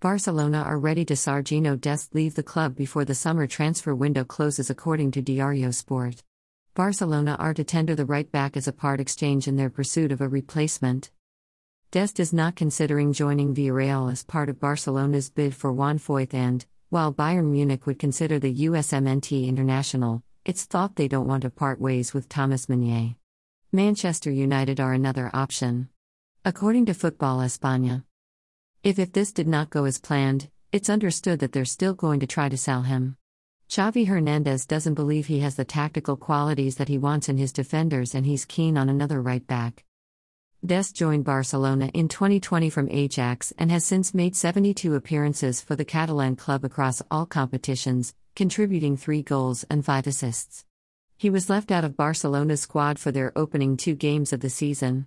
Barcelona are ready to Sergino Dest leave the club before the summer transfer window closes, according to Diario Sport. Barcelona are to tender the right back as a part exchange in their pursuit of a replacement. Dest is not considering joining Villarreal as part of Barcelona's bid for Juan Foyth and, while Bayern Munich would consider the USMNT international, it's thought they don't want to part ways with Thomas Meunier. Manchester United are another option. According to Football España. If if this did not go as planned, it's understood that they're still going to try to sell him. Xavi Hernandez doesn't believe he has the tactical qualities that he wants in his defenders and he's keen on another right back. Dest joined Barcelona in 2020 from Ajax and has since made 72 appearances for the Catalan club across all competitions, contributing 3 goals and 5 assists. He was left out of Barcelona's squad for their opening two games of the season.